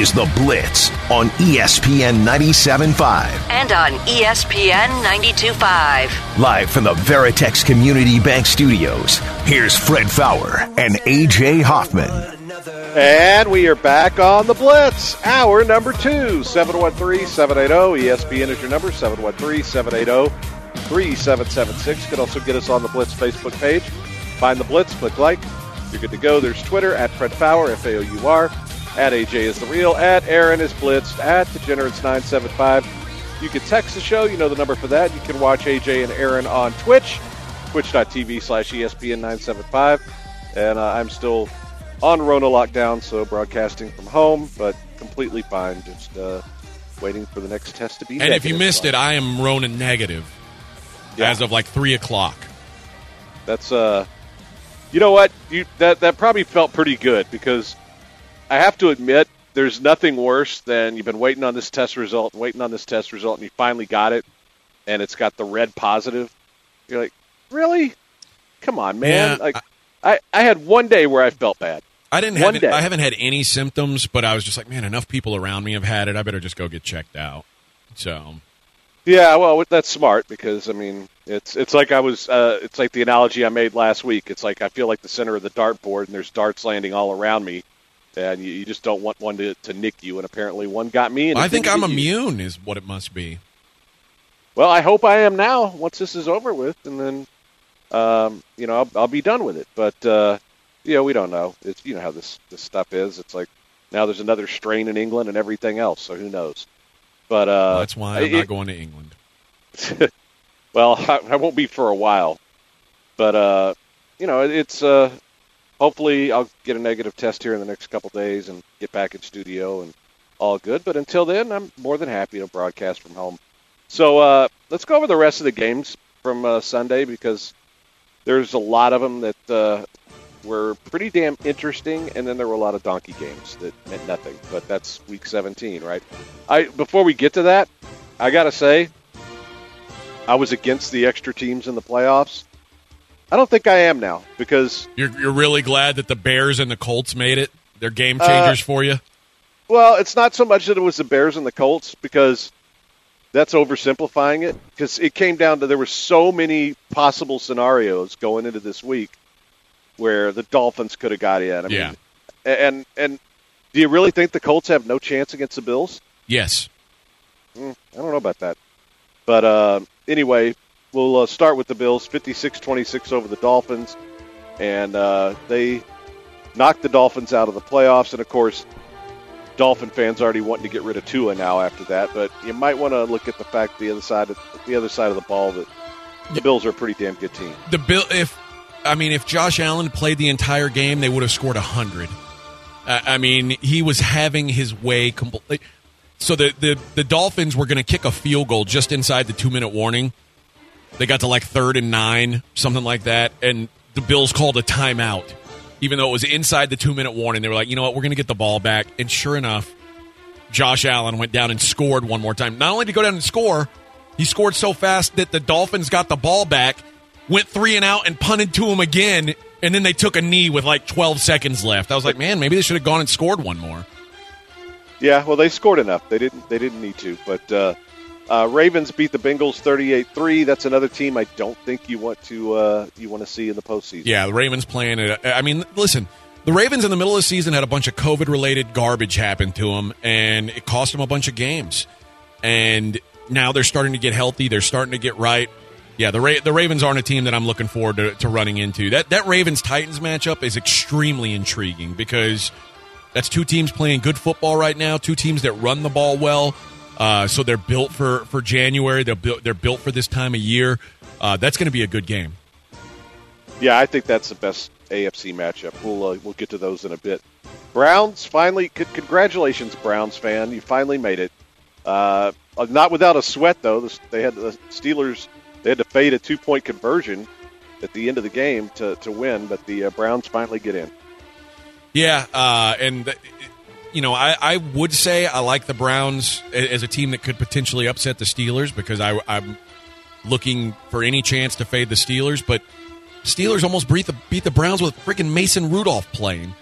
is The Blitz on ESPN 97.5. and on ESPN 92.5. Live from the Veritex Community Bank Studios, here's Fred Faour and AJ Hoffman. And we are back on the Blitz, hour number two, 713 780. ESPN is your number, 713 780 3776. You can also get us on the Blitz Facebook page. Find the Blitz, click like. You're good to go. There's Twitter at Fred Faour, F A O U R. At AJ is the real. At Aaron is Blitzed. At Degenerates975. You can text the show. You know the number for that. You can watch AJ and Aaron on Twitch, twitch.tv slash E ESPN975. And uh, I'm still on Rona lockdown, so broadcasting from home, but completely fine. Just uh, waiting for the next test to be. And if you missed it, I am Rona negative Yeah. as of like three o'clock. That's uh, you know what? You that that probably felt pretty good because I have to admit there's nothing worse than you've been waiting on this test result, waiting on this test result, and you finally got it, and it's got the red positive. You're like, really? Come on, man! Yeah, like, I I had one day where I felt bad. I didn't One have day. I haven't had any symptoms, but I was just like, man, enough people around me have had it. I better just go get checked out. So Yeah, well, that's smart because I mean, it's it's like I was. Uh, it's like the analogy I made last week. It's like I feel like the center of the dartboard, and there's darts landing all around me, and you, you just don't want one to, to nick you. And apparently, one got me. And I think I'm hit you. immune, is what it must be. Well, I hope I am now. Once this is over with, and then, um, you know, I'll, I'll be done with it. But uh, you know, we don't know. It's you know how this this stuff is. It's like now there's another strain in England and everything else. So who knows? But uh, That's why I'm it- not going to England. well, I, I won't be for a while, but uh, you know, it, it's uh, hopefully I'll get a negative test here in the next couple days and get back in studio and all good. But until then, I'm more than happy to broadcast from home. So uh, let's go over the rest of the games from uh, Sunday because there's a lot of them that uh, were pretty damn interesting, and then there were a lot of donkey games that meant nothing. But that's week 17, right? I before we get to that, I gotta say, I was against the extra teams in the playoffs. I don't think I am now because, You're you're really glad that the Bears and the Colts made it. They're game Uh, changers for you. well, it's not so much that it was the Bears and the Colts because that's oversimplifying it. Because it came down to there were so many possible scenarios going into this week where the Dolphins could have got in. I Yeah. mean, and and do you really think the Colts have no chance against the Bills? Yes. I don't know about that. But uh, anyway, we'll uh, start with the Bills 56 26 over the Dolphins. And uh, they knocked the Dolphins out of the playoffs. And of course, Dolphin fans already wanting to get rid of Tua now after that. But you might want to look at the fact the other side of the other side of the ball that the Bills are a pretty damn good team. The Bill if I mean if Josh Allen played the entire game, they would have scored 100. Uh, I mean, he was having his way completely. So the, the, the Dolphins were going to kick a field goal just inside the two minute warning. They got to like third and nine, something like that, and the Bills called a timeout. Even though it was inside the two minute warning, they were like, you know what, we're going to get the ball back. And sure enough, Josh Allen went down and scored one more time. Not only did he go down and score, he scored so fast that the Dolphins got the ball back, went three and out, and punted to him again. And then they took a knee with like 12 seconds left. I was like, man, maybe they should have gone and scored one more. Yeah, well, they scored enough. They didn't. They didn't need to. But uh, uh, Ravens beat the Bengals 38-3. That's another team I don't think you want to uh, you want to see in the postseason. Yeah, the Ravens playing it. I mean, listen, the Ravens in the middle of the season had a bunch of COVID related garbage happen to them, and it cost them a bunch of games. And now they're starting to get healthy. They're starting to get right. Yeah, the Ra- the Ravens aren't a team that I'm looking forward to, to running into. That that Ravens Titans matchup is extremely intriguing because that's two teams playing good football right now. Two teams that run the ball well. Uh, so they're built for, for January. They're built they're built for this time of year. Uh, that's going to be a good game. Yeah, I think that's the best AFC matchup. We'll uh, we'll get to those in a bit. Browns finally, c- congratulations, Browns fan, you finally made it. Uh, not without a sweat though. The, they had the Steelers. They had to fade a two point conversion at the end of the game to, to win, but the uh, Browns finally get in. Yeah, uh, and th- you know, I, I would say I like the Browns as a team that could potentially upset the Steelers because I, I'm looking for any chance to fade the Steelers, but Steelers almost beat the beat the Browns with freaking Mason Rudolph playing.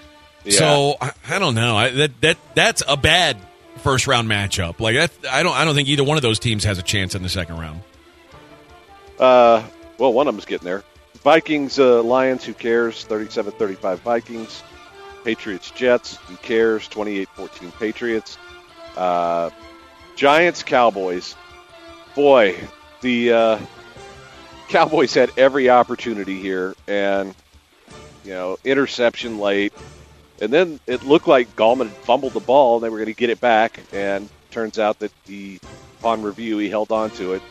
Yeah. So I, I don't know. I, that that that's a bad first round matchup. Like that, I don't I don't think either one of those teams has a chance in the second round. Uh, well, one of them's getting there. Vikings, uh, Lions, who cares? 37 35 Vikings. Patriots, Jets, who cares? 28 14 Patriots. Uh, Giants, Cowboys. Boy, the uh, Cowboys had every opportunity here, and, you know, interception late. And then it looked like Gallman fumbled the ball, and they were going to get it back. And turns out that he, upon review, he held on to it.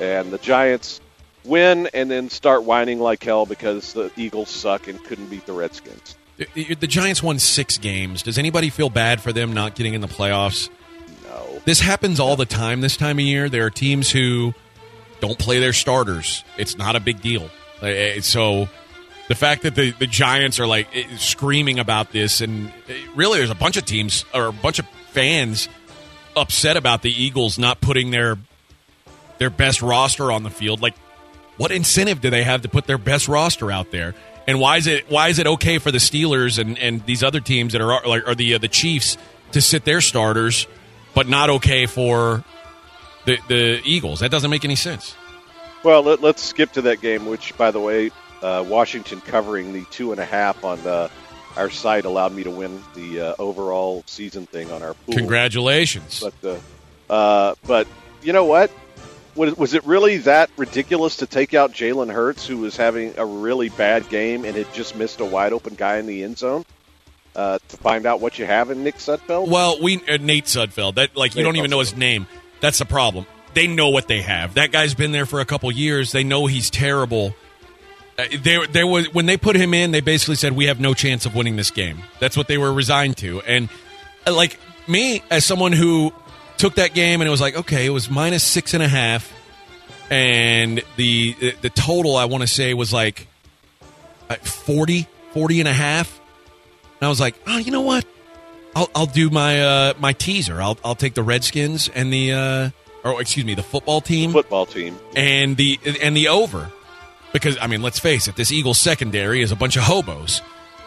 And the Giants win and then start whining like hell because the Eagles suck and couldn't beat the Redskins. The Giants won six games. Does anybody feel bad for them not getting in the playoffs? No. This happens all the time this time of year. There are teams who don't play their starters. It's not a big deal. Uh, So the fact that the, the Giants are like eh, screaming about this, and really there's a bunch of teams or a bunch of fans upset about the Eagles not putting their their best roster on the field. Like, what incentive do they have to put their best roster out there? And why is it why is it okay for the Steelers and, and these other teams that are like are the uh, the Chiefs to sit their starters, but not okay for the the Eagles? That doesn't make any sense. Well, let, let's skip to that game, which, by the way, uh, Washington covering the two and a half on uh, our site allowed me to win the uh, overall season thing on our pool. Congratulations. But, uh, uh, but you know what? Was, was it really that ridiculous to take out Jalen Hurts, who was having a really bad game and had just missed a wide open guy in the end zone, uh, to find out what you have in Nick Sudfeld? Well, we uh, Nate Sudfeld. That like you don't even know his name. That's the problem. They know what they have. That guy's been there for a couple years. They know he's terrible. Uh, there, there was when they put him in. They basically said we have no chance of winning this game. That's what they were resigned to. And uh, like me, as someone who took that game and it was like, okay, it was minus six and a half, and the the total I want to say was like uh, 40, 40 and a half. And I was like, oh, you know what? I'll, I'll do my uh, my teaser. I'll I'll take the Redskins and the uh, or excuse me, the football team Football team. and the and the over because I mean, let's face it, this Eagles secondary is a bunch of hobos.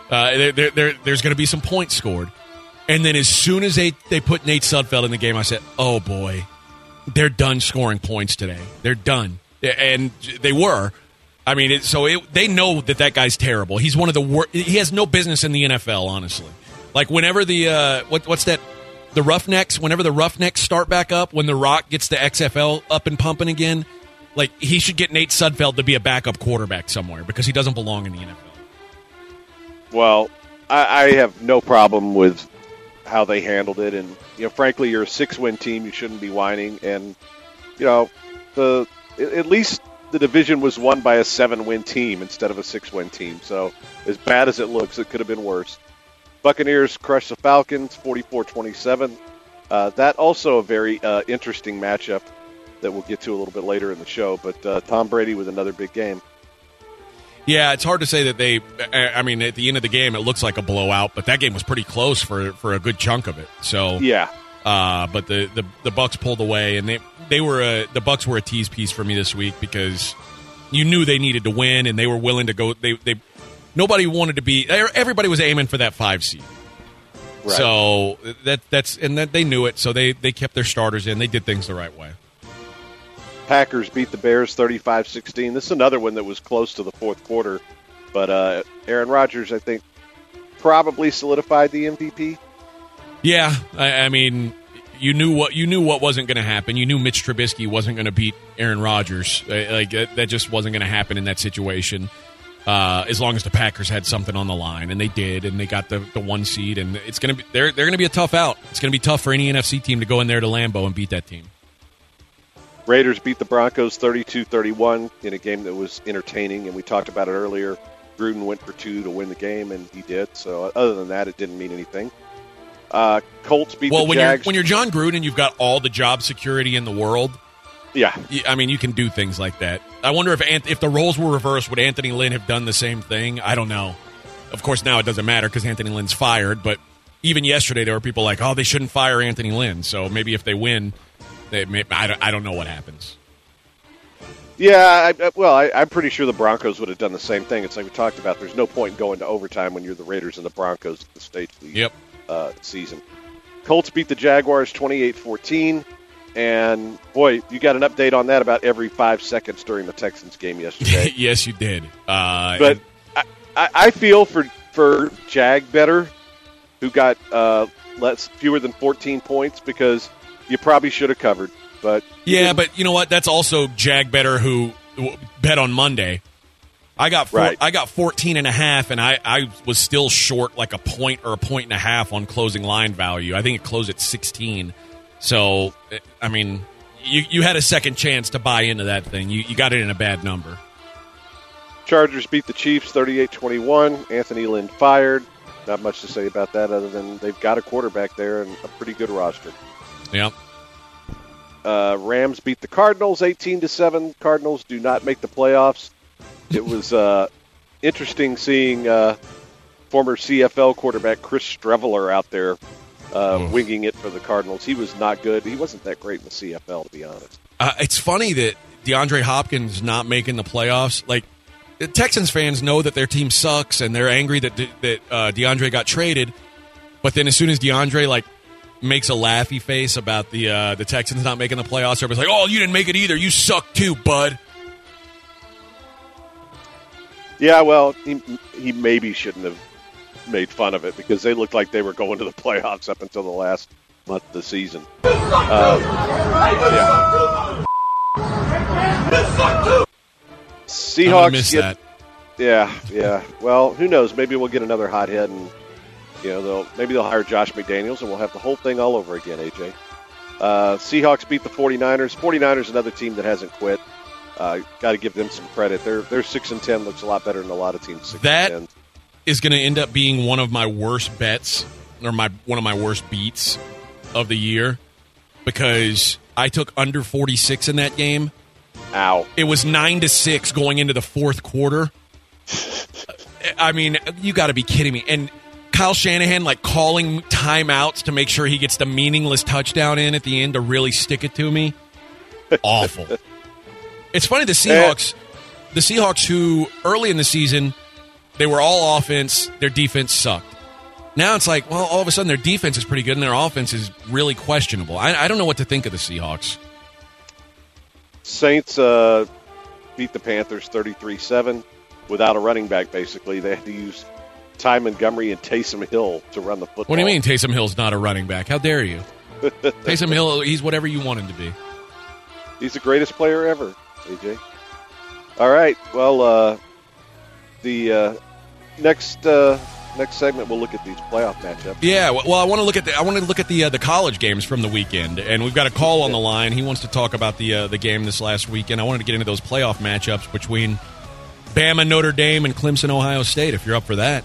Uh, there, there, there, there's going to be some points scored, and then as soon as they they put Nate Sudfeld in the game, I said, "Oh boy, they're done scoring points today. They're done," and they were. I mean, it, so it, they know that that guy's terrible. He's one of the worst. He has no business in the NFL, honestly. Like whenever the uh, what, what's that? The Roughnecks. Whenever the Roughnecks start back up, when the Rock gets the XFL up and pumping again, like he should get Nate Sudfeld to be a backup quarterback somewhere because he doesn't belong in the NFL. Well, I, I have no problem with how they handled it, and you know, frankly, you're a six-win team. You shouldn't be whining, and you know, the at least the division was won by a seven-win team instead of a six-win team. So, as bad as it looks, it could have been worse. Buccaneers crushed the Falcons, 44-27. Uh, that also a very uh, interesting matchup that we'll get to a little bit later in the show. But uh, Tom Brady with another big game. Yeah, it's hard to say that they. I mean, at the end of the game, it looks like a blowout, but that game was pretty close for for a good chunk of it. So Yeah, Uh, but the, the the Bucks pulled away, and they they were a, the Bucks were a tease piece for me this week because you knew they needed to win, and they were willing to go. They they nobody wanted to be. Everybody was aiming for that five seed. right. So that that's and that they knew it. So they they kept their starters in. They did things the right way. Packers beat the Bears 35-16. This is another one that was close to the fourth quarter, but uh, Aaron Rodgers, I think, probably solidified the MVP. Yeah, I, I mean, you knew what you knew what wasn't going to happen. You knew Mitch Trubisky wasn't going to beat Aaron Rodgers. Like that that just wasn't going to happen in that situation. Uh, as long as the Packers had something on the line, and they did, and they got the, the one seed, and it's going to be they're they're going to be a tough out. It's going to be tough for any NFC team to go in there to Lambeau and beat that team. Raiders beat the Broncos 32-31 in a game that was entertaining, and we talked about it earlier. Gruden went for two to win the game, and he did. So other than that, it didn't mean anything. Uh, Colts beat Well, the when Jags. you're when you're Jon Gruden, you've got all the job security in the world. Yeah. I mean, you can do things like that. I wonder if Ant- if the roles were reversed, would Anthony Lynn have done the same thing? I don't know. Of course, now it doesn't matter because Anthony Lynn's fired. But even yesterday, there were people like, "Oh, they shouldn't fire Anthony Lynn." So maybe if they win, they may, I, don't, I don't know what happens. Yeah, I, well, I, I'm pretty sure the Broncos would have done the same thing. It's like we talked about. There's no point in going to overtime when you're the Raiders and the Broncos at the stage of the Yep. uh, season. Colts beat the Jaguars 28-14, and boy, you got an update on that about every five seconds during the Texans game yesterday. yes, you did. Uh, but I, I, I feel for for Jag better, who got uh, less fewer than 14 points because you probably should have covered. But Yeah, but you know what? That's also Jag Better who bet on Monday. I got four, Right. I got 14 and a half and I, I was still short like a point or a point and a half on closing line value. I think it closed at 16. So, I mean, you, you had a second chance to buy into that thing. You, you got it in a bad number. Chargers beat the Chiefs 38-21. Anthony Lynn fired. Not much to say about that other than they've got a quarterback there and a pretty good roster. Yeah. Uh, Rams beat the Cardinals 18 to 7. Cardinals do not make the playoffs. It was uh, interesting seeing uh, former CFL quarterback Chris Streveler out there uh, winging it for the Cardinals. He was not good. He wasn't that great in the CFL, to be honest. Uh, it's funny that DeAndre Hopkins not making the playoffs. Like the Texans fans know that their team sucks and they're angry that De- that uh, DeAndre got traded. But then as soon as DeAndre like makes a laughy face about the uh, the Texans not making the playoffs, everybody's like, "Oh, you didn't make it either. You suck too, bud." Yeah, well, he, he maybe shouldn't have made fun of it because they looked like they were going to the playoffs up until the last month of the season. Um, yeah. Seahawks get that. Yeah, yeah. Well, who knows? Maybe we'll get another hothead, and you know, they'll maybe they'll hire Josh McDaniels, and we'll have the whole thing all over again. AJ. Uh, Seahawks beat the 49ers. 49ers another team that hasn't quit. Uh, Got to give them some credit. They're they're six and ten. Looks a lot better than a lot of teams. Six That- and 10. Is going to end up being one of my worst bets or my one of my worst beats of the year because I took under 46 in that game. Ow. It was nine to six going into the fourth quarter. I mean, you got to be kidding me. And Kyle Shanahan like calling timeouts to make sure he gets the meaningless touchdown in at the end to really stick it to me. Awful. it's funny the Seahawks, the Seahawks who early in the season they were all offense, their defense sucked. Now it's like, well, all of a sudden their defense is pretty good and their offense is really questionable. I, I don't know what to think of the Seahawks. Saints uh, beat the Panthers 33-7 without a running back. Basically, they had to use Ty Montgomery and Taysom Hill to run the football. What do you mean Taysom Hill's not a running back? How dare you? Taysom Hill, he's whatever you want him to be. He's the greatest player ever, AJ. All right. Well, uh, the uh, next uh, next segment we'll look at these playoff matchups. Yeah, well, I want to look at the I want to look at the uh, the college games from the weekend, and we've got a call on the line. He wants to talk about the uh, the game this last weekend. I wanted to get into those playoff matchups between Bama, Notre Dame, and Clemson, Ohio State. If you're up for that,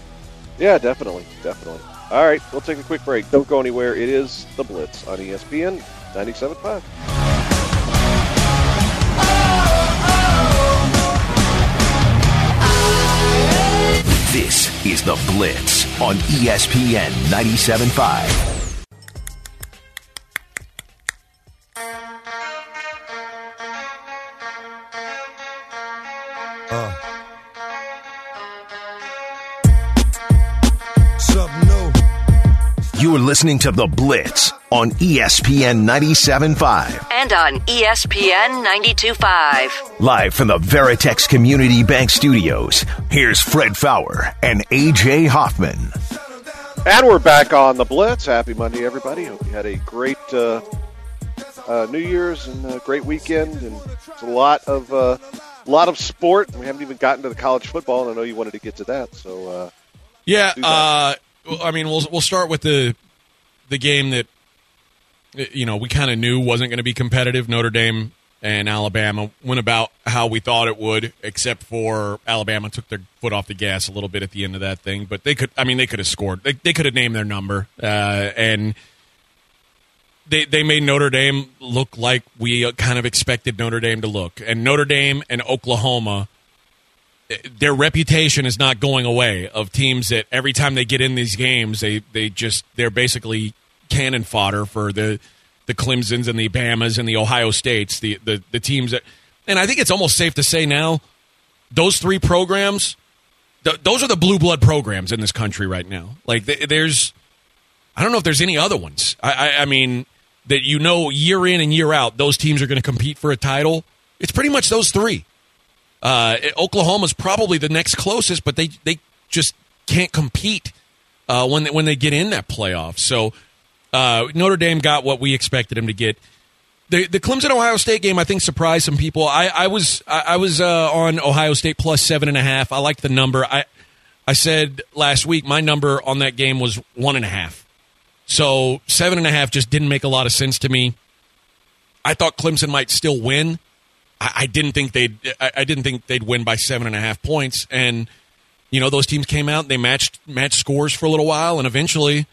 Yeah, definitely, definitely. All right, we'll take a quick break. Don't go anywhere. It is the Blitz on ESPN 97.5. This is The Blitz on ESPN 97.5. You're listening to The Blitz on ESPN 97.5. And on ESPN 92.5. Live from the Veritex Community Bank Studios, here's Fred Faour and AJ Hoffman. And we're back on the Blitz. Happy Monday, everybody. Hope you had a great uh, uh, New Year's and a great weekend. And it's a lot of uh, lot of sport. We haven't even gotten to the college football, and I know you wanted to get to that. So uh, yeah. I mean, we'll we'll start with the the game that you know we kind of knew wasn't going to be competitive. Notre Dame and Alabama went about how we thought it would, except for Alabama took their foot off the gas a little bit at the end of that thing. But they could, I mean, they could have scored. They, they could have named their number, uh, and they they made Notre Dame look like we uh, kind of expected Notre Dame to look, and Notre Dame and Oklahoma. Their reputation is not going away of teams that every time they get in these games, they, they just they're basically cannon fodder for the the Clemsons and the Bamas and the Ohio States, the, the the teams that, and I think it's almost safe to say now, those three programs, th- those are the blue blood programs in this country right now. Like th- there's, I don't know if there's any other ones. I, I, I mean that you know year in and year out those teams are going to compete for a title. It's pretty much those three. Uh, Oklahoma's probably the next closest, but they they just can't compete uh, when they, when they get in that playoff. So uh, Notre Dame got what we expected them to get. The the Clemson Ohio State game I think surprised some people. I, I was I, I was uh, on Ohio State plus seven and a half. I liked the number. I I said last week my number on that game was one and a half. So seven and a half just didn't make a lot of sense to me. I thought Clemson might still win. I, I didn't think they'd. I, I didn't think they'd win by seven and a half points. And you know those teams came out. They matched matched scores for a little while, and eventually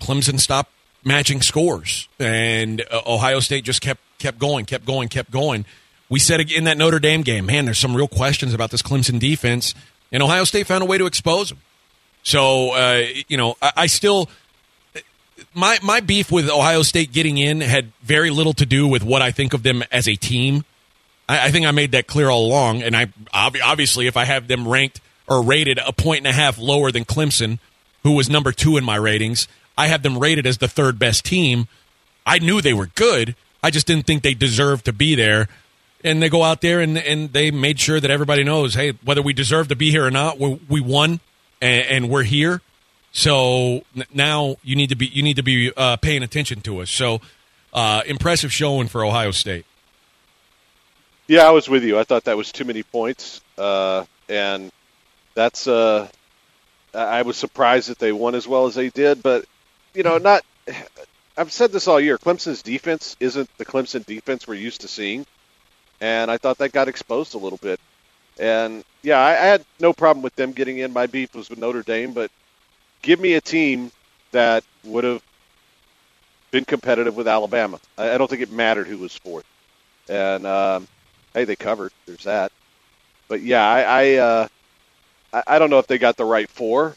Clemson stopped matching scores, and uh, Ohio State just kept kept going, kept going, kept going. We said in that Notre Dame game, man, there's some real questions about this Clemson defense, and Ohio State found a way to expose them. So uh, you know, I, I still my my beef with Ohio State getting in had very little to do with what I think of them as a team. I, I think I made that clear all along, and I ob- obviously if I have them ranked or rated a point and a half lower than Clemson, who was number two in my ratings, I have them rated as the third best team. I knew they were good. I just didn't think they deserved to be there. And they go out there and and they made sure that everybody knows, hey, whether we deserve to be here or not, we, we won and, and we're here. So now you need to be you need to be uh, paying attention to us. So uh, impressive showing for Ohio State. Yeah, I was with you. I thought that was too many points, uh, and that's. Uh, I was surprised that they won as well as they did, but you know, not. I've said this all year. Clemson's defense isn't the Clemson defense we're used to seeing, and I thought that got exposed a little bit. And yeah, I, I had no problem with them getting in. My beef was with Notre Dame, but give me a team that would have been competitive with Alabama. I, I don't think it mattered who was fourth. And um, hey, they covered. There's that. But yeah, I I, uh, I I don't know if they got the right four,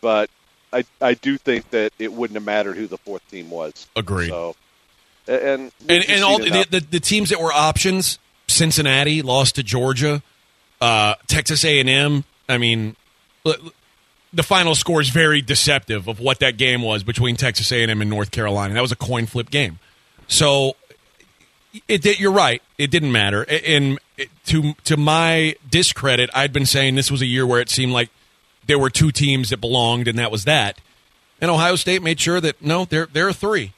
but I I do think that it wouldn't have mattered who the fourth team was. Agreed. So and and, And, all the, the the teams that were options, Cincinnati lost to Georgia, uh, Texas A and M. I mean, the final score is very deceptive of what that game was between Texas A and M and North Carolina. That was a coin flip game. So it did, you're right. It didn't matter. And to to my discredit, I'd been saying this was a year where it seemed like there were two teams that belonged, and that was that. And Ohio State made sure that no, there there are three.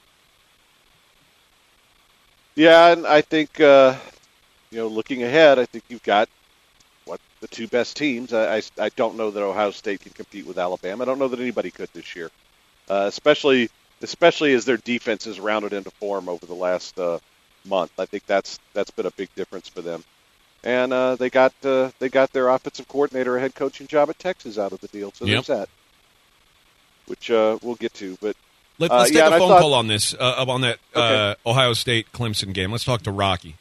Yeah, and I think uh, you know, looking ahead, I think you've got what the two best teams. I, I, I don't know that Ohio State can compete with Alabama. I don't know that anybody could this year, uh, especially especially as their defense has rounded into form over the last uh, month. I think that's that's been a big difference for them. And uh, they got uh, they got their offensive coordinator, a head coaching job at Texas, out of the deal. So Yep. there's that, which uh, we'll get to. But Let, Uh, let's yeah, take and a I phone thought- call on this, uh, up on that uh, Okay. Ohio State Clemson game. Let's talk to Rocky,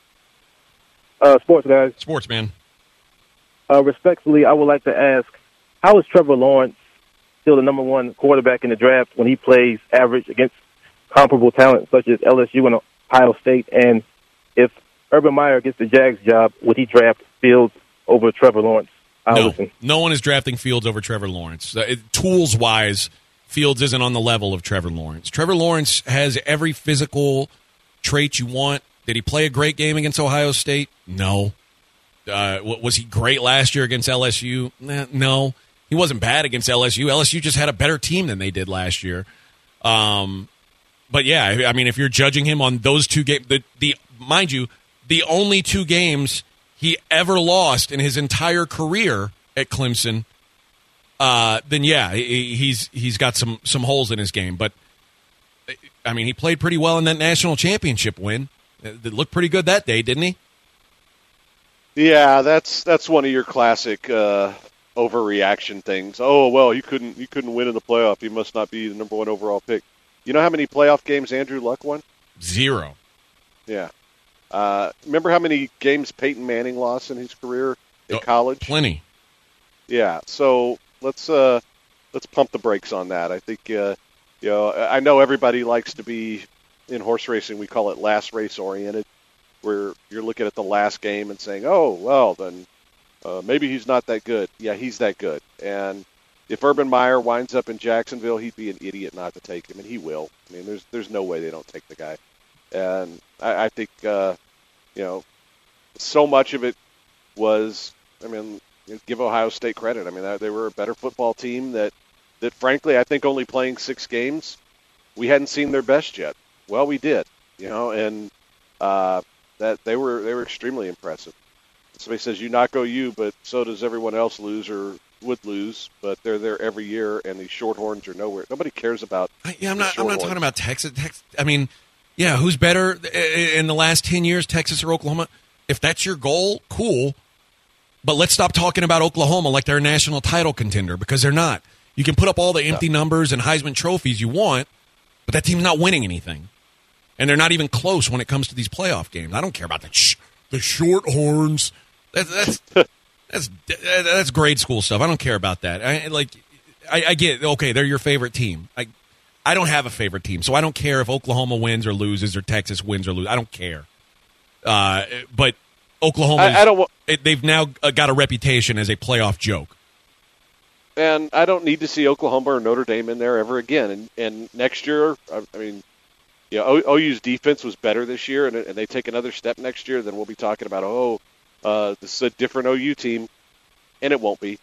Uh, sports guys, sportsman. uh, respectfully, I would like to ask, how is Trevor Lawrence still the number one quarterback in the draft when he plays average against comparable talent such as LSU and Ohio State? And if Urban Meyer gets the Jags job, would he draft Fields over Trevor Lawrence? I'll No, listen. no one is drafting Fields over Trevor Lawrence. Uh, it- tools wise, Fields isn't on the level of Trevor Lawrence. Trevor Lawrence has every physical trait you want. Did he play a great game against Ohio State? No. Uh, was he great last year against LSU? Nah, no. He wasn't bad against LSU. LSU just had a better team than they did last year. Um, but yeah, I mean, if you're judging him on those two games, the, the mind you, the only two games he ever lost in his entire career at Clemson, uh, then yeah, he, he's he's got some some holes in his game. But I mean, he played pretty well in that national championship win. It looked pretty good that day, didn't he? Yeah, that's that's one of your classic uh, overreaction things. Oh well, you couldn't you couldn't win in the playoff. You must not be the number one overall pick. You know how many playoff games Andrew Luck won? Zero. Yeah. Uh, remember how many games Peyton Manning lost in his career in Oh, college? Plenty. Yeah. So let's uh, let's pump the brakes on that. I think uh, you know I know everybody likes to be in horse racing. We call it last race oriented, where you're looking at the last game and saying, "Oh, well, then uh, maybe he's not that good." Yeah, he's that good. And if Urban Meyer winds up in Jacksonville, he'd be an idiot not to take him, and he will. I mean, there's there's no way they don't take the guy. And I, I think uh, you know so much of it was. I mean, give Ohio State credit. I mean, they- were a better football team that, that frankly, I think only playing six games, we hadn't seen their best yet. Well, we did, you know, and uh, that they were they were extremely impressive. Somebody says you knock you, but so does everyone else lose or would lose, but they're there every year, and these shorthorns are nowhere. Nobody cares about. Yeah, I'm not. I'm not talking about Texas. Tex, I mean, yeah, who's better in the last ten years, Texas or Oklahoma? If that's your goal, cool. But let's stop talking about Oklahoma like they're a national title contender because they're not. You can put up all the empty numbers and Heisman trophies you want, but that team's not winning anything, and they're not even close when it comes to these playoff games. I don't care about the sh- the shorthorns. That's that's that's that's grade school stuff. I don't care about that. I like. I, I get okay. They're your favorite team. I I don't have a favorite team, so I don't care if Oklahoma wins or loses or Texas wins or loses. I don't care. Uh, but Oklahoma, I, I don't. wa- They've now uh, got a reputation as a playoff joke. and I don't need to see Oklahoma or Notre Dame in there ever again. And and next year, I, I mean, you know, O- OU's defense was better this year, and, and they take another step next year, then we'll be talking about oh, uh, this is a different OU team, and it won't be.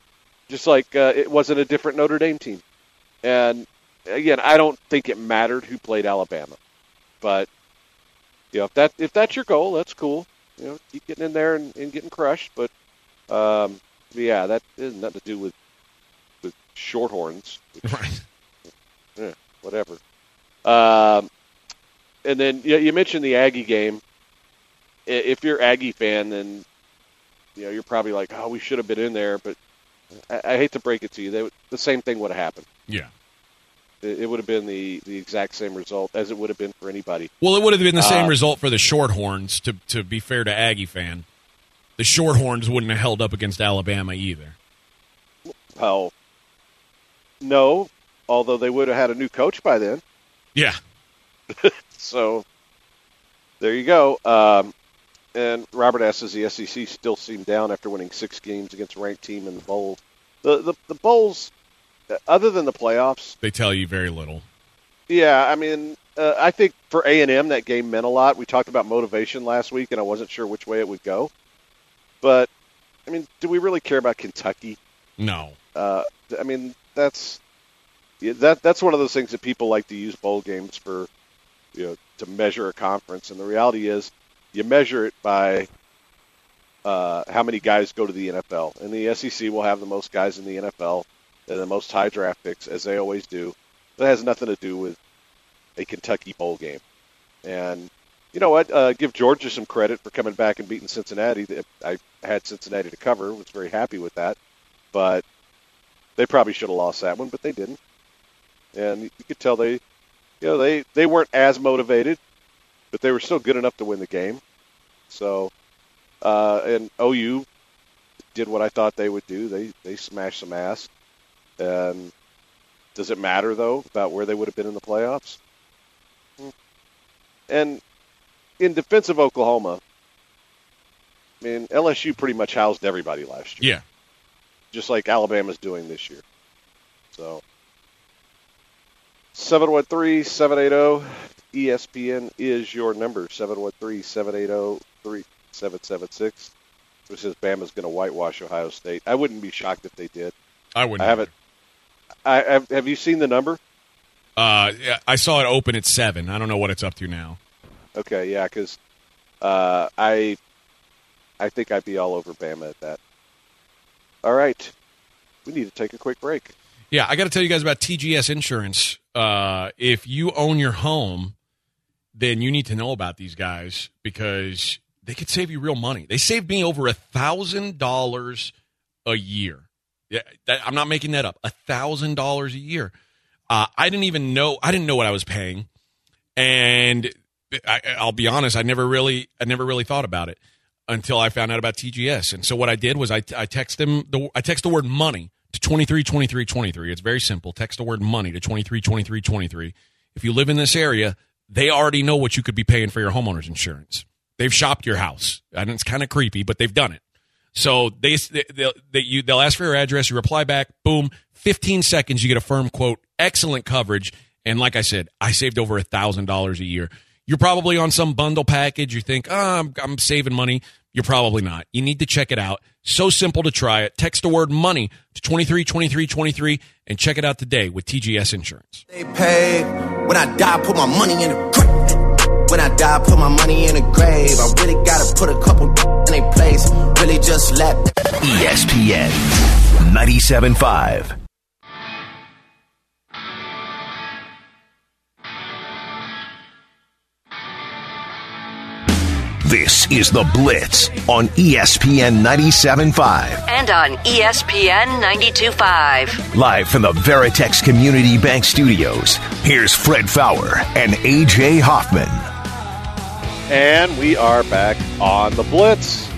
Just like uh, it wasn't a different Notre Dame team. And again, I don't think it mattered who played Alabama, but you know, if that if that's your goal, that's cool. You know, keep getting in there and, and getting crushed, but um, yeah, that has nothing to do with with shorthorns, which, Right. eh, whatever. Um, and then you, you mentioned the Aggie game. If you're Aggie fan, then you know you're probably like, "Oh, we should have been in there." But I, I hate to break it to you, they, the same thing would have happened. Yeah. It, it would have been the the exact same result as it would have been for anybody. Well, it would have been the same Uh, result for the Shorthorns. To to be fair to Aggie fan, the Shorthorns wouldn't have held up against Alabama either. Well, no, although they would have had a new coach by then. Yeah. So there you go. Um, and Robert asks, does the SEC still seem down after winning six games against a ranked team in the bowl? The the, the bowls, uh, other than the playoffs, They tell you very little. yeah. I mean, uh, I think for A and M that game meant a lot. We talked about motivation last week, and I wasn't sure which way it would go. But I mean, do we really care about Kentucky? No. Uh, I mean, that's that that's one of those things that people like to use bowl games for, you know, to measure a conference. And the reality is, you measure it by uh, how many guys go to the NFL. And the SEC will have the most guys in the NFL and the most high draft picks, as they always do. That has nothing to do with a Kentucky bowl game. And you know what? Uh, give Georgia some credit for coming back and beating Cincinnati. I had Cincinnati to cover. Was very happy with that, but they probably should have lost that one, but they didn't. And you could tell they, you know, they they weren't as motivated, but they were still good enough to win the game. So, uh, and OU did what I thought they would do. They they smashed some ass. And does it matter though about where they would have been in the playoffs? Hmm. And in defense of Oklahoma, I mean LSU pretty much housed everybody last year Yeah. just like Alabama's doing this year. So 713-780 ESPN is your number 713-780-3776. Which says Bama's going to whitewash Ohio State. I wouldn't be shocked if they did. I wouldn't. I haven't. I have, have you seen the number? Uh, yeah, I saw it open at seven. I don't know what it's up to now. Okay, yeah, because uh, I I think I'd be all over Bama at that. All right, we need to take a quick break. Yeah, I got to tell you guys about TGS Insurance. Uh, if you own your home, then you need to know about these guys because they could save you real money. They saved me over a thousand dollars a year. Yeah, that, I'm not making that up. A thousand dollars a year. Uh, I didn't even know. I didn't know what I was paying, and I, I'll be honest. I never really, I never really thought about it until I found out about TGS. And so what I did was I, I text them. The, I text the word money to twenty three twenty three twenty three. It's very simple. Text the word money to twenty three twenty three twenty three. If you live in this area, they already know what you could be paying for your homeowner's insurance. They've shopped your house, and it's kind of creepy, but they've done it. So they they'll, they, you, they'll ask for your address. You reply back. Boom. 15 seconds. You get a firm quote. Excellent coverage. And like I said, I saved over a thousand dollars a year. You're probably on some bundle package. You think, oh, I'm, I'm saving money. You're probably not. You need to check it out. So simple to try it. Text the word money to 232323 and check it out today with TGS Insurance. They pay. When I die, put my money in a grave. When I die, put my money in a grave. I really gotta put a couple in a place. Really just let. ESPN 97.5. This is The Blitz on ESPN 97.5. And on ESPN 92.5. Live from the Veritex Community Bank Studios, here's Fred Faour and AJ Hoffman. And we are back on the Blitz.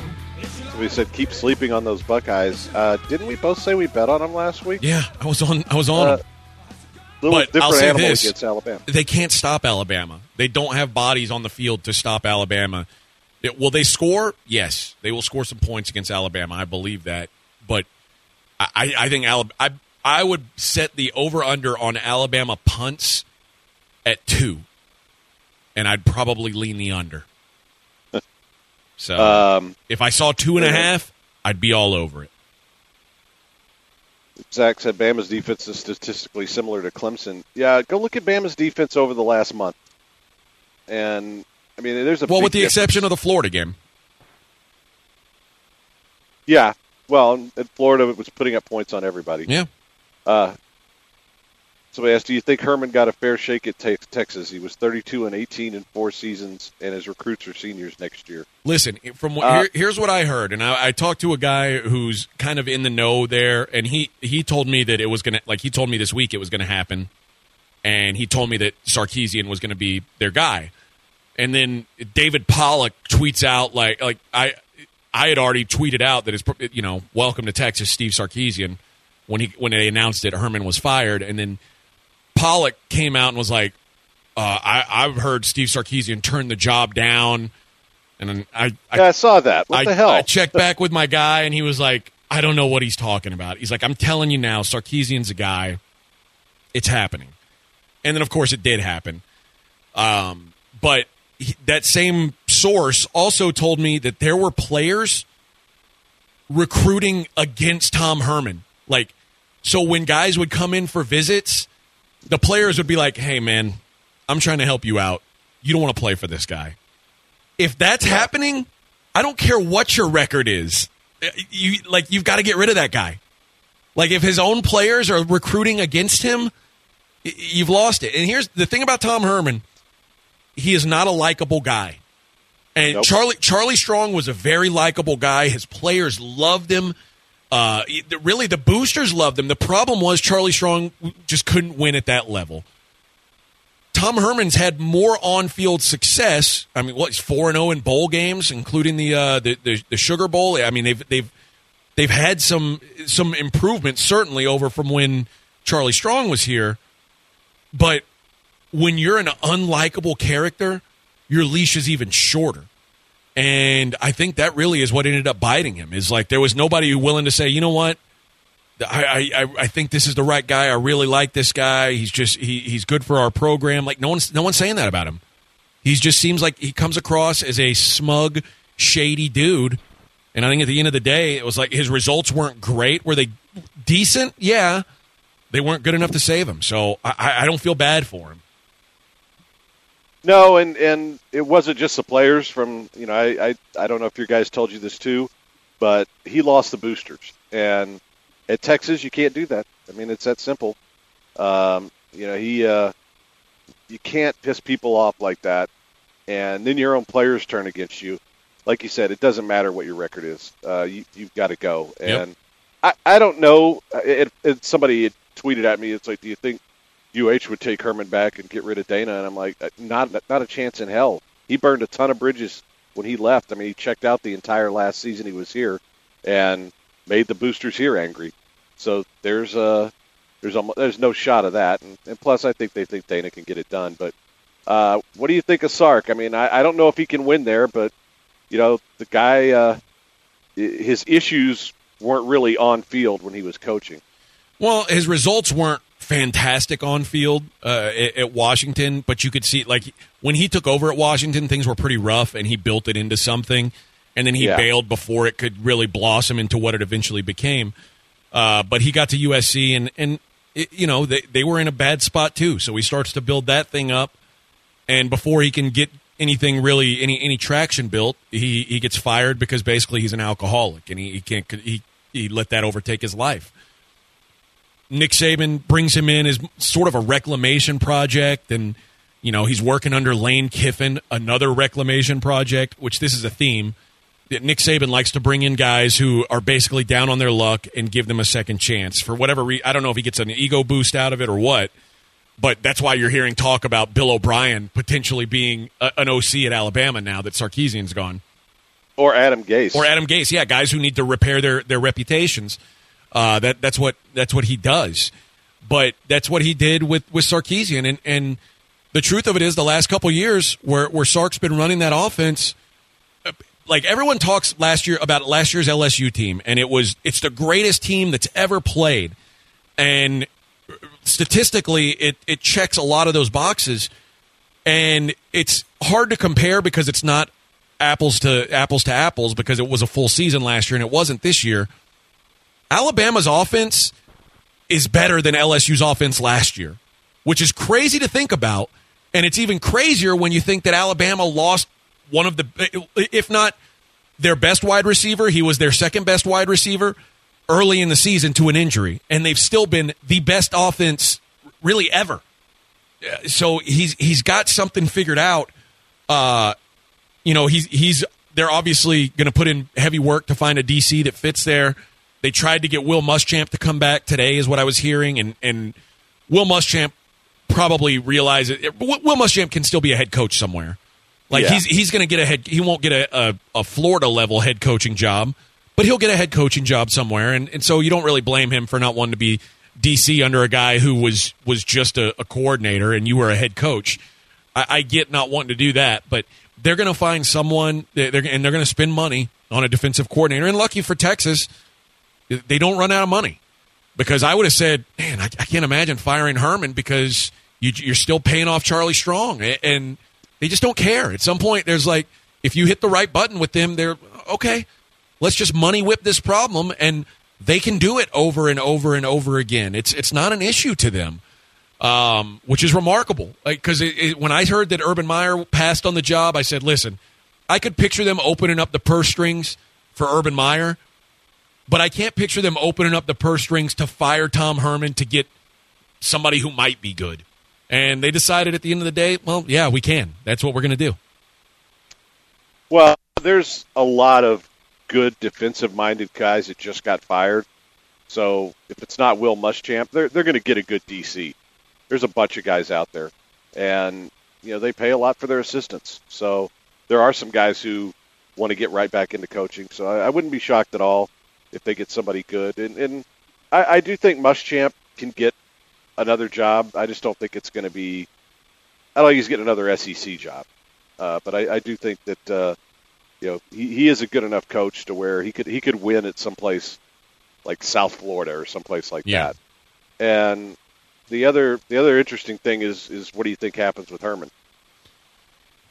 We said keep sleeping on those Buckeyes. Uh, didn't we both say we bet on them last week? Yeah, I was on. I was on. Uh, But different I'll say this. against Alabama. they can't stop Alabama. They don't have bodies on the field to stop Alabama. It- will they score? Yes, they will score some points against Alabama. I believe that, but I, I I think Alabama. I I would set the over under on Alabama punts at two, and I'd probably lean the under. So Um, if I saw two and a half, I'd be all over it. Zach said Bama's defense is statistically similar to Clemson. Yeah, go look at Bama's defense over the last month. And I mean, there's a Well, with the difference. exception of the Florida game. yeah. Well, Florida it was putting up points on everybody. Yeah. Uh, somebody asked, "Do you think Herman got a fair shake at Tex- Texas? He was 32 and 18 in four seasons, and his recruits are seniors next year." Listen, from what, Uh, here, here's what I heard, and I, I talked to a guy who's kind of in the know there, and he he told me that it was gonna like he told me this week it was gonna happen, and he told me that Sarkisian was gonna be their guy, and then David Pollack tweets out like like I I had already tweeted out that it's you know welcome to Texas Steve Sarkisian when he when they announced that Herman was fired, and then Pollack came out and was like, uh, I I've heard Steve Sarkisian turn the job down. And I, I Yeah, I saw that. What I, the hell? I checked back with my guy, and he was like, "I don't know what he's talking about." He's like, "I'm telling you now, Sarkisian's a guy. It's happening." And then, of course, it did happen. Um, but he, that same source also told me that there were players recruiting against Tom Herman. Like, so when guys would come in for visits, the players would be like, "Hey, man, I'm trying to help you out. You don't want to play for this guy." If that's happening, I don't care what your record is. Uh, You like you've got to get rid of that guy. Like if his own players are recruiting against him, you've lost it. And here's the thing about Tom Herman: he is not a likable guy. And Nope. Charlie Charlie Strong was a very likable guy. His players loved him. Uh, really, the boosters loved him. The problem was Charlie Strong just couldn't win at that level. Tom Herman's had more on-field success. I mean, what? He's four and zero in bowl games, including the, uh, the the the Sugar Bowl. I mean, they've they've they've had some some improvement certainly over from when Charlie Strong was here. But when you're an unlikable character, your leash is even shorter. And I think that really is what ended up biting him. Is like there was nobody willing to say, you know what, I, I, I think this is the right guy. I really like this guy. He's just he, he's good for our program. Like no one's no one's saying that about him. He just seems like he comes across as a smug, shady dude. And I think at the end of the day, it was like his results weren't great. Were they decent? Yeah, they weren't good enough to save him. So I, I don't feel bad for him. No, and and it wasn't just the players from you know I, I I don't know if your guys told you this too, but he lost the boosters, and at Texas you can't do that. I mean it's that simple. Um, you know he uh, you can't piss people off like that, and then your own players turn against you. Like you said, it doesn't matter what your record is. Uh, you you've got to go, Yep. and I I don't know. It, it, somebody had tweeted at me. It's like, do you think UH would take Herman back and get rid of Dana, and I'm like, uh, not not a chance in hell. He burned a ton of bridges when he left. I mean, he checked out the entire last season he was here, and made the boosters here angry. So there's a there's a, there's no shot of that, and, and plus I think they think Dana can get it done. But uh, what do you think of Sark? I mean, I, I don't know if he can win there, but you know the guy, uh, his issues weren't really on field when he was coaching. Well, his results weren't fantastic on field uh, at, at Washington, but you could see like when he took over at Washington, things were pretty rough, and he built it into something, and then he Yeah. bailed before it could really blossom into what it eventually became. Uh, but he got to USC, and and it, you know they they were in a bad spot too, so he starts to build that thing up, and before he can get anything really any any traction built, he he gets fired because basically he's an alcoholic, and he, he can't he he let that overtake his life. Nick Saban brings him in as sort of a reclamation project, and you know he's working under Lane Kiffin, another reclamation project. Which this is a theme that Nick Saban likes to bring in guys who are basically down on their luck and give them a second chance for whatever. Re- I don't know if he gets an ego boost out of it or what, but that's why you're hearing talk about Bill O'Brien potentially being a, an OC at Alabama now that Sarkisian's gone Or Adam Gase. or Adam Gase. Yeah, guys who need to repair their their reputations. Uh, that that's what that's what he does. But that's what he did with with Sarkisian. And and the truth of it is, the last couple years where where Sark's been running that offense, uh, like everyone talks last year about last year's LSU team, and it was it's the greatest team that's ever played, and statistically, it it checks a lot of those boxes and it's hard to compare because it's not apples to apples to apples because it was a full season last year and it wasn't this year. Alabama's offense is better than LSU's offense last year, which is crazy to think about, and it's even crazier when you think that Alabama lost one of the if not their best wide receiver, he was their second best wide receiver early in the season to an injury, and they've still been the best offense really ever so he's he's got something figured out. Uh, you know, he's he's they're obviously going to put in heavy work to find a DC that fits there. They tried to get Will Muschamp to come back today, is what I was hearing, and and Will Muschamp probably realizes Will Will Muschamp can still be a head coach somewhere. Like Yeah. he's he's going to get a head. He won't get a, a a Florida level head coaching job, but he'll get a head coaching job somewhere. And and so you don't really blame him for not wanting to be DC under a guy who was was just a, a coordinator and you were a head coach. I, I get not wanting to do that, but they're going to find someone they're, they're- and they're going to spend money on a defensive coordinator. And lucky for Texas, they don't run out of money because I would have said, man, I, I can't imagine firing Herman because you, you're still paying off Charlie Strong, and they just don't care. At some point, there's like, if you hit the right button with them, they're okay. Let's just money whip this problem, and they can do it over and over and over again. It's it's not an issue to them, um, which is remarkable. Because it, when I heard that Urban Meyer passed on the job, I said, listen, I could picture them opening up the purse strings for Urban Meyer but I can't picture them opening up the purse strings to fire Tom Herman to get somebody who might be good. And they decided at the end of the day, well, yeah, we can. That's what we're going to do. Well, there's a lot of good defensive-minded guys that just got fired. So if it's not Will Muschamp, they're they're going to get a good DC. There's a bunch of guys out there, and you know they pay a lot for their assistants. So there are some guys who want to get right back into coaching. So I, I wouldn't be shocked at all if they get somebody good. And, and I, I do think Muschamp can get another job. I just don't think it's going to be. I don't think he's getting another SEC job. Uh, but I, I do think that uh, you know he, he is a good enough coach to where he could he could win at some place like South Florida or someplace like Yeah. that. And the other the other interesting thing is is what do you think happens with Herman?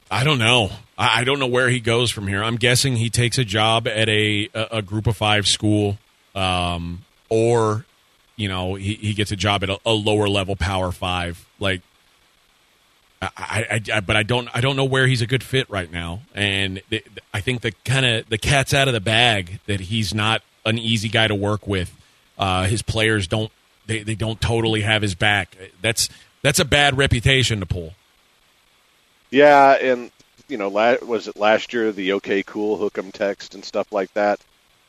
I don't know. I don't know where he goes from here. I'm guessing he takes a job at a a, a group of five school, um, or you know he, he gets a job at a, a lower level Power Five. Like, I, I, I but I don't I don't know where he's a good fit right now. And th- I think the kind of the cat's out of the bag that he's not an easy guy to work with. Uh, his players don't they, they don't totally have his back. That's that's a bad reputation to pull. Yeah, and you know, la- was it last year the OK Cool hook 'em text and stuff like that?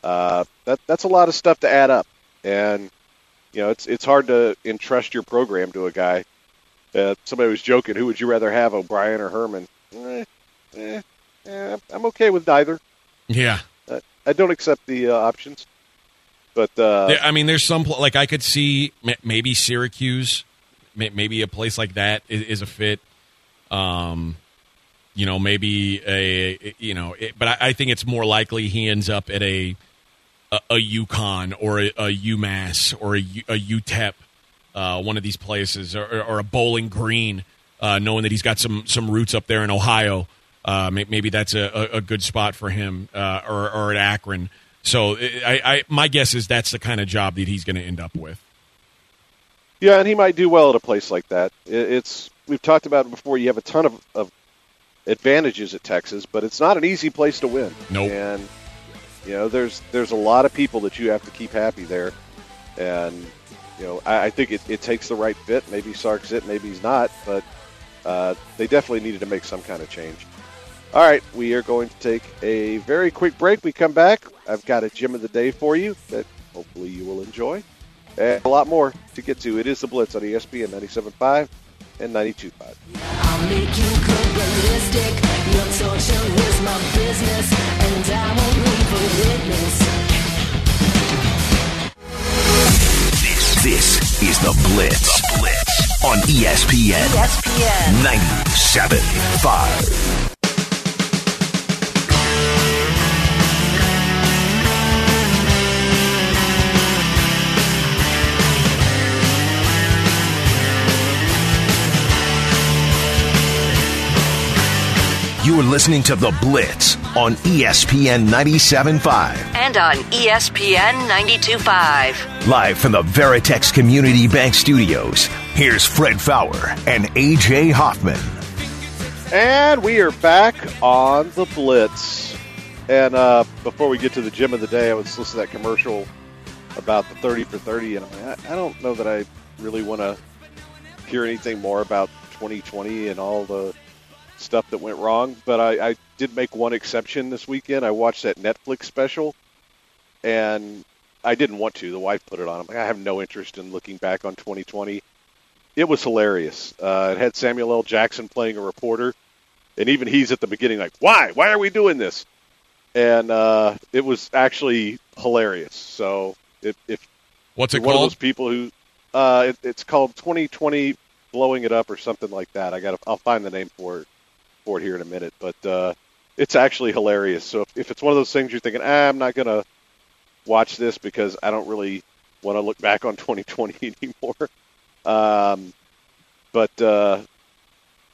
Uh, that that's a lot of stuff to add up, and you know, it's it's hard to entrust your program to a guy Uh, somebody was joking, who would you rather have, O'Brien or Herman? Eh, eh, eh, I'm okay with neither. Yeah. Uh, I don't accept the uh, options. But uh, There- I mean, there's some like I could see maybe Syracuse, maybe a place like that is, is a fit. Um, you know, maybe a you know, it, but I, I think it's more likely he ends up at a a, UConn or a, a UMass or a, a UTEP, uh, one of these places, or, or a Bowling Green, uh, knowing that he's got some some roots up there in Ohio. Uh, may- maybe that's a, a, a good spot for him, uh, or, or at Akron. So I, I, my guess is that's the kind of job that he's going to end up with. Yeah, and he might do well at a place like that. It's we've talked about it before. You have a ton of, of advantages at Texas, but it's not an easy place to win. Nope. And you know, there's there's a lot of people that you have to keep happy there, and you know, I, I think it, it takes the right fit. Maybe Sark's it, maybe he's not, but uh, they definitely needed to make some kind of change. All right, we are going to take a very quick break. We come back. I've got a gym of the day for you that hopefully you will enjoy and a lot more to get to. It is the Blitz on ESPN 97.5 and 92.5. I'll make you look realistic. Your torture is my business, and I won't leave a witness. This, this is the Blitz. The Blitz on ESPN ESPN. 97.5. You are listening to The Blitz on ESPN 97.5. And on ESPN 92.5. Live from the Veritex Community Bank Studios, here's Fred Faour and AJ Hoffman. And we are back on the Blitz. And uh, before we get to the gym of the day, I was listening to that commercial about the 30 for 30, and I, I don't know that I really want to hear anything more about 2020 and all the stuff that went wrong. But I, I did make one exception this weekend. I watched that Netflix special, and I didn't want to. The wife put it on. I'm like, I have no interest in looking back on 2020. It was hilarious. Uh, it had Samuel L. Jackson playing a reporter, and even he's at the beginning like, "Why? Why are we doing this?" And uh, it was actually hilarious. So if, if What's it one of those people who, uh, it, it's called 2020 blowing it up or something like that. I got I'll find the name for it for it here in a minute. But uh, it's actually hilarious. So if, if it's one of those things you're thinking, ah, I'm not gonna watch this because I don't really want to look back on 2020 anymore. Um, but uh,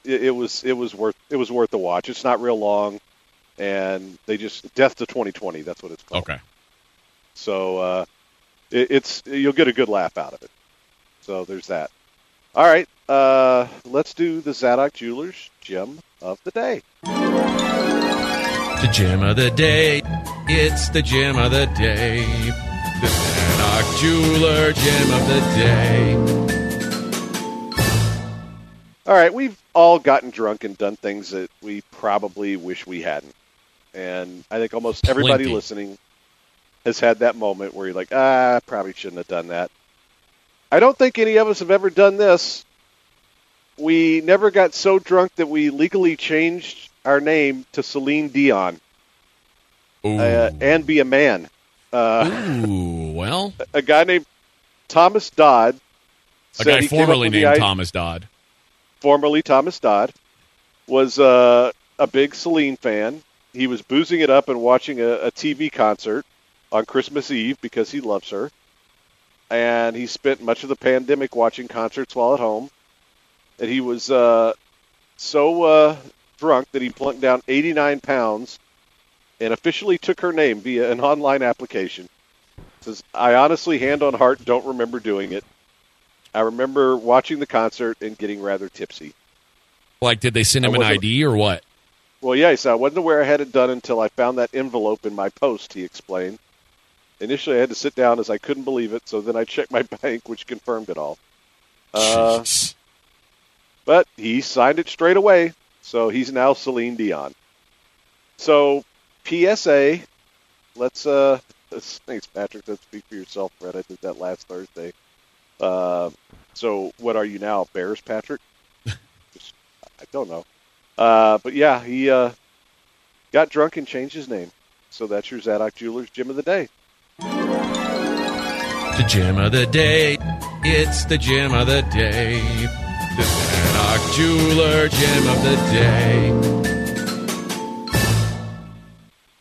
it, it was it was worth it was worth the watch. It's not real long, and they just death to 2020. That's what it's called. Okay. So uh, it, it's you'll get a good laugh out of it. So there's that. All right, uh, let's do the Zadok Jewelers gem of the day. The gem of the day. It's the gem of the day. The Zadok Jeweler gem of the day. All right, we've all gotten drunk and done things that we probably wish we hadn't. And I think almost everybody Plenty. listening has had that moment where you're like, ah, I probably shouldn't have done that. I don't think any of us have ever done this. We never got so drunk that we legally changed our name to Celine Dion uh, and be a man. Uh, Ooh, well, a guy named Thomas Dodd. a guy he came up formerly named Thomas Dodd. formerly Thomas Dodd, was uh, a big Celine fan. He was boozing it up and watching a, a TV concert on Christmas Eve because he loves her. And he spent much of the pandemic watching concerts while at home. And he was uh, so uh, drunk that he plunked down 89 pounds and officially took her name via an online application. Says, I honestly, hand on heart, don't remember doing it. I remember watching the concert and getting rather tipsy. Like, did they send him an ID or what? Well, he I wasn't aware I had it done until I found that envelope in my post, he explained. Initially, I had to sit down as I couldn't believe it, so then I checked my bank, which confirmed it all. Uh, but he signed it straight away, so he's now Celine Dion. So, PSA, let's, uh, thanks, Patrick. Let's speak for yourself, Fred. I did that last Thursday. Uh, so, what are you now, Bears, Patrick? I don't know. Uh, but yeah, he uh, got drunk and changed his name. So that's your Zadok Jewelers Gym of the Day. The gym of the day. It's the gym of the day. The Zadok Jeweler gym of the day.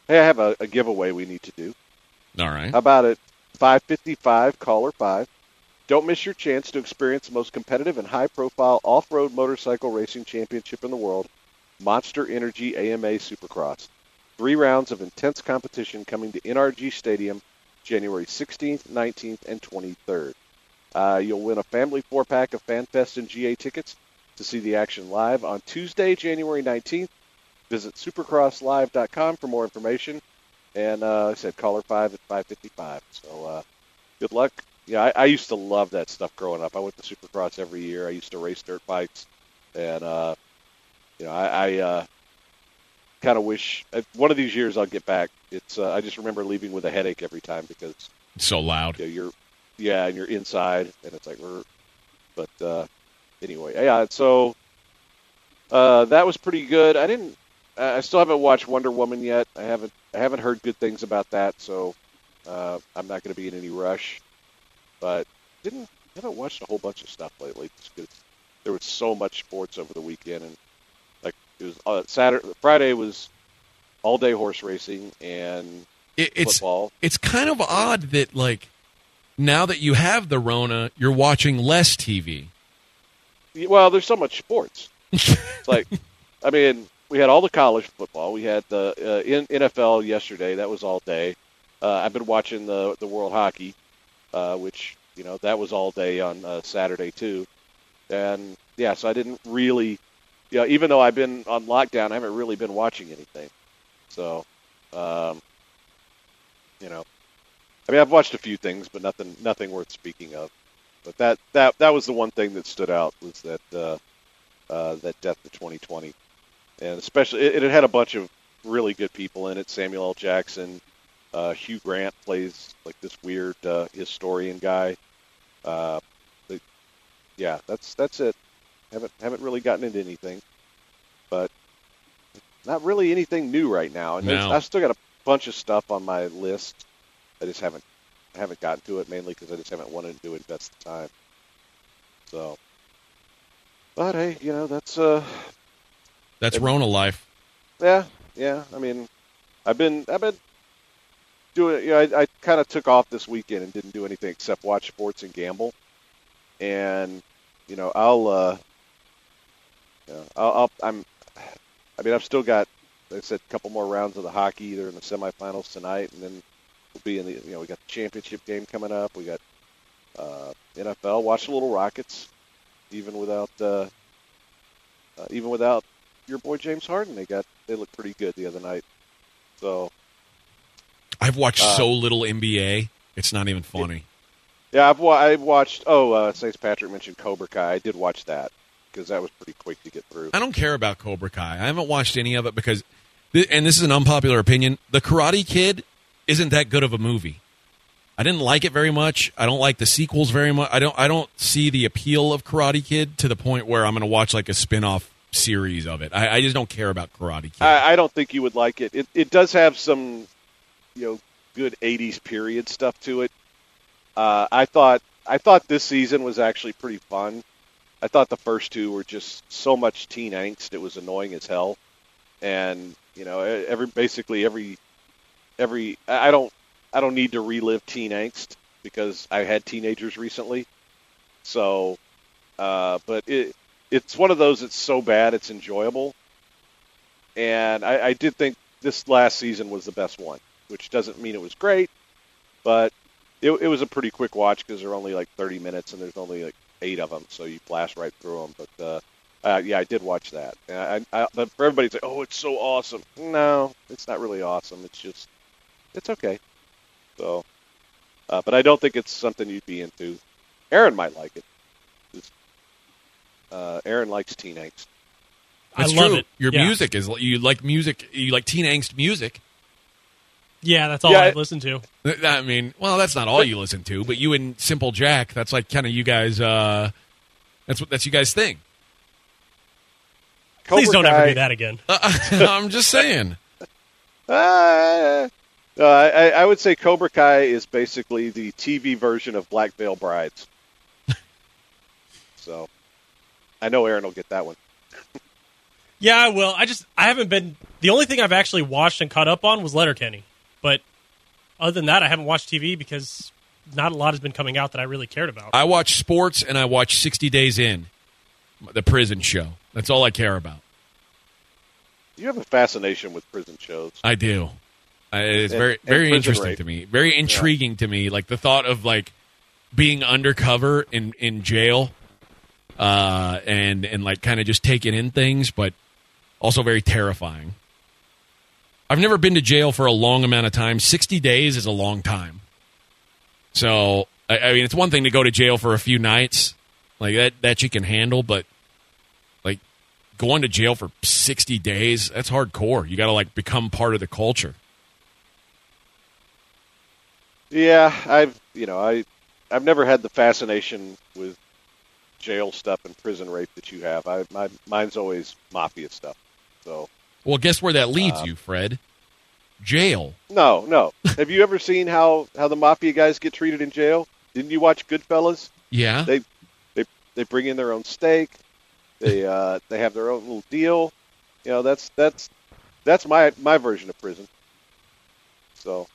Hey, I have a, a giveaway we need to do. All right. How about it? 555, caller 5. Don't miss your chance to experience the most competitive and high-profile off-road motorcycle racing championship in the world, Monster Energy AMA Supercross. Three rounds of intense competition coming to NRG Stadium January 16th, 19th, and 23rd. Uh, you'll win a family four-pack of FanFest and GA tickets to see the action live on Tuesday, January 19th. Visit supercrosslive.com for more information. And uh, I said caller five at 555. So uh, good luck. Yeah, I, I used to love that stuff growing up. I went to Supercross every year. I used to race dirt bikes, and uh, you know, I, I uh, kind of wish one of these years I'll get back. It's uh, I just remember leaving with a headache every time because It's so loud. you know, you're yeah, and you're inside, and it's like we're. But uh, anyway, yeah. So uh, that was pretty good. I didn't. I still haven't watched Wonder Woman yet. I haven't. I haven't heard good things about that, so uh, I'm not going to be in any rush. But didn't haven't watched a whole bunch of stuff lately. There was so much sports over the weekend, and it was uh, Saturday, Friday was all day horse racing and It, it's football. it's kind of odd that like now that you have the Rona, you're watching less TV. Well, there's so much sports. It's like, I mean, we had all the college football. We had the uh, in, NFL yesterday. That was all day. Uh, I've been watching the the World Hockey, uh, which you know that was all day on uh, Saturday too. And yeah, so I didn't really, yeah, even though I've been on lockdown, I haven't really been watching anything. So, um, you know, I mean, I've watched a few things, but nothing nothing worth speaking of. But that that that was the one thing that stood out was that uh, uh, that death of 2020, and especially it, it had a bunch of really good people in it. Samuel L. Jackson, uh, Hugh Grant plays like this weird uh, historian guy. Uh, but, yeah, that's that's it. Haven't haven't really gotten into anything, but not really anything new right now. And No. I've still got a bunch of stuff on my list. I just haven't haven't gotten to it mainly because I just haven't wanted to invest the time. So, but hey, you know that's uh That's Rona life. yeah yeah. I mean, I've been I've been doing. You know, I, I kind of took off this weekend and didn't do anything except watch sports and gamble. And you know, I'll uh, know, I'll, I'll I'm. I mean, I've still got, like I said, a couple more rounds of the hockey. They're in the semifinals tonight, and then we'll be in the. You know, we got the championship game coming up. We got uh, NFL. Watch the Little Rockets, even without uh, uh, even without your boy James Harden. They got they looked pretty good the other night. So I've watched Uh, so little NBA. It's not even funny. yeah, I've wa- I've watched. Oh, uh, St. Patrick mentioned Cobra Kai. I did watch that because that was pretty quick to get through. I don't care about Cobra Kai. I haven't watched any of it because, and this is an unpopular opinion, The Karate Kid isn't that good of a movie. I didn't like it very much. I don't like the sequels very much. I don't. I don't see the appeal of Karate Kid to the point where I'm going to watch like a spin-off series of it. I, I just don't care about Karate Kid. I, I don't think you would like it. It it does have some, you know, good '80s period stuff to it. Uh, I thought I thought this season was actually pretty fun. I thought the first two were just so much teen angst; it was annoying as hell. And you know, every basically every every I I don't I don't need to relive teen angst because I had teenagers recently. So, uh, but it it's one of those that's so bad it's enjoyable and I, I did think this last season was the best one, which doesn't mean it was great, but it, it was a pretty quick watch because they're only like 30 minutes and there's only like eight of them, so you blast right through them. But uh, uh, yeah, I did watch that. And I, I, but for everybody to say, "Oh, it's so awesome," no, it's not really awesome. It's just it's okay. So, uh, but I don't think it's something you'd be into. Aaron might like it. 'Cause, Uh, Aaron likes teen angst. That's I love true. it. Your Yeah. music is you like music. You like teen angst music. Yeah, that's all Yeah, I it- listen to. I mean, well, that's not all you listen to, but you and Simple Jack, that's like kind of you guys. Uh, that's what that's you guys' thing. Please don't ever do that again. I'm just saying. Uh, I, I I would say Cobra Kai is basically the TV version of Black Veil Brides. so, I know Aaron will get that one. Yeah, I will. I just I haven't been. The only thing I've actually watched and caught up on was Letterkenny, but other than that, I haven't watched TV because not a lot has been coming out that I really cared about. I watch sports and I watch 60 Days In, the prison show. That's all I care about. You have a fascination with prison shows. I do. I, it's And- very very interesting rape. to me. Very intriguing to me. Like the thought of like being undercover in in jail, uh, and and like kind of just taking in things, but also very terrifying. I've never been to jail for a long amount of time. Sixty days is a long time. So I, I mean, it's one thing to go to jail for a few nights, like that that you can handle, but like going to jail for 60 days that's hardcore you got to like become part of the culture Yeah, I've you know I I've never had the fascination with jail stuff and prison rape that you have. I my mine's always mafia stuff. So well guess where that leads you fred jail no, no. have you ever seen how how the mafia guys get treated in jail? Didn't you watch Goodfellas? yeah They they they bring in their own steak. They uh they have their own little deal. You know that's that's that's my my version of prison. So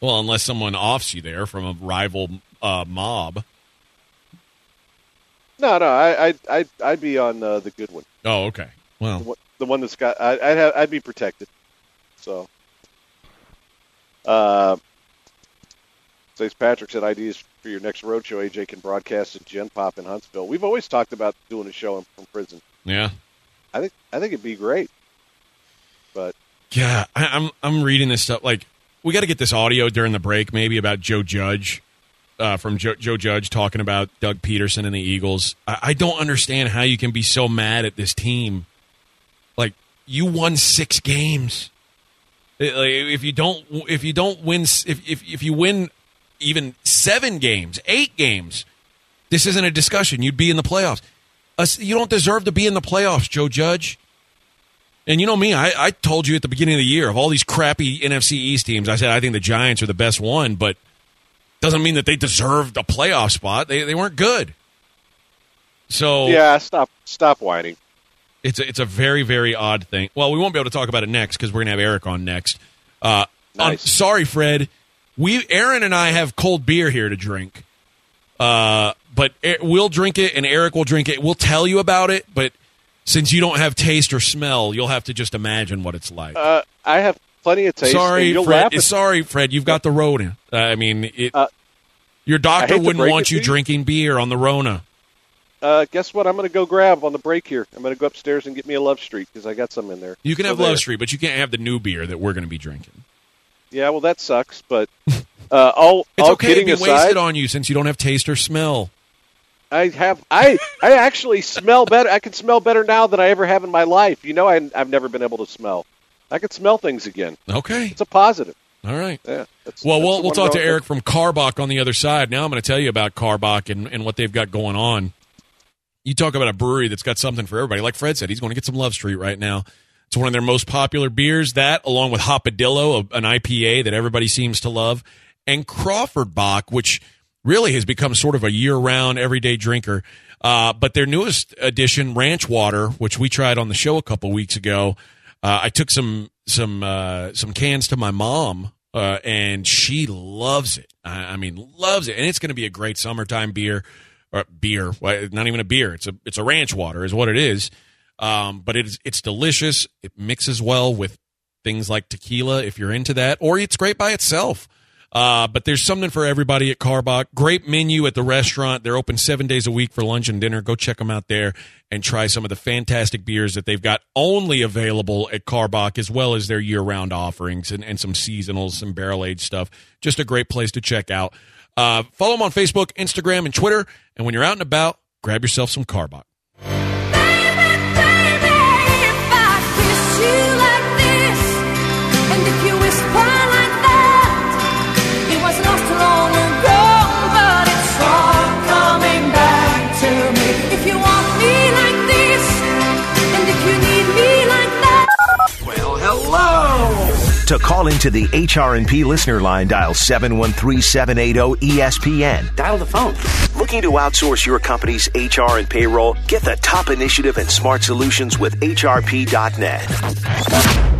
well unless someone offs you there from a rival uh, mob no no I I I'd, I'd be on uh, the good one. oh okay well one, the one that's got I, I'd have I'd be protected. So, uh, St. Patrick said ideas for your next road show. AJ can broadcast at Gen Pop in Huntsville. We've always talked about doing a show from prison. yeah I think I think it'd be great. But yeah I, i'm i'm reading this stuff like we got to get this audio during the break maybe about joe judge uh, from joe, joe judge talking about doug pederson and the eagles I, I don't understand how you can be so mad at this team like you won six games. Eh, like, if you don't if you don't win if, if if you win even seven games eight games this isn't a discussion. You'd be in the playoffs. You don't deserve to be in the playoffs joe judge. And you know me I, I told you at the beginning of the year of all these crappy nfc east teams i said i think the giants are the best one but doesn't mean that they deserved a playoff spot. They, they weren't good. So yeah, stop stop whining. It's a, it's a very very odd thing. Well, we won't be able to talk about it next because we're gonna have Eric on next. Uh, I'm sorry, Fred. We Aaron and I have cold beer here to drink. Uh, but we'll drink it and Eric will drink it. We'll tell you about it, but since you don't have taste or smell, you'll have to just imagine what it's like. Uh, I have plenty of taste. sorry, Fred. Sorry, Fred. You've got the Rona. Uh, I mean, it, Uh, your doctor wouldn't want you. drinking beer on the Rona. Uh, guess what? I'm going to go grab on the break here. I'm going to go upstairs and get me a Love Street because I got some in there. You can have. Love Street, but you can't have the new beer that we're going to be drinking. Yeah, well, that sucks. But uh, all It's all okay to kidding be aside, wasted on you since you don't have taste or smell. I have I I actually smell better. I can smell better now than I ever have in my life. You know, I, I've never been able to smell. I can smell things again. Okay. It's a positive. All right. Yeah. That's, Well, that's we'll, we'll talk to Eric from Karbach on the other side. Now I'm going to tell you about Karbach and, and what they've got going on. You talk about a brewery that's got something for everybody. Like Fred said, he's going to get some Love Street right now. It's one of their most popular beers. That, along with Hopadillo, an IPA that everybody seems to love, and Crawford Bock, which really has become sort of a year-round, everyday drinker. Uh, but their newest addition, Ranch Water, which we tried on the show a couple weeks ago, uh, I took some some uh, some cans to my mom, uh, and she loves it. I, I mean, loves it, and it's going to be a great summertime beer. Or beer, not even a beer. It's a it's a ranch water, is what it is. Um, but it's it's delicious. It mixes well with things like tequila if you're into that, or it's great by itself. Uh, but there's something for everybody at Karbach. Great menu at the restaurant. They're open seven days a week for lunch and dinner. Go check them out there and try some of the fantastic beers that they've got only available at Karbach, as well as their year round offerings and, and some seasonals, some barrel aged stuff. Just a great place to check out. Uh, follow them on Facebook, Instagram, and Twitter. And when you're out and about, grab yourself some Karbach. To call into the HR&P listener line, dial 713-780-ESPN. Dial the phone. Looking to outsource your company's HR and payroll? Get the top initiative and smart solutions with HRP.net.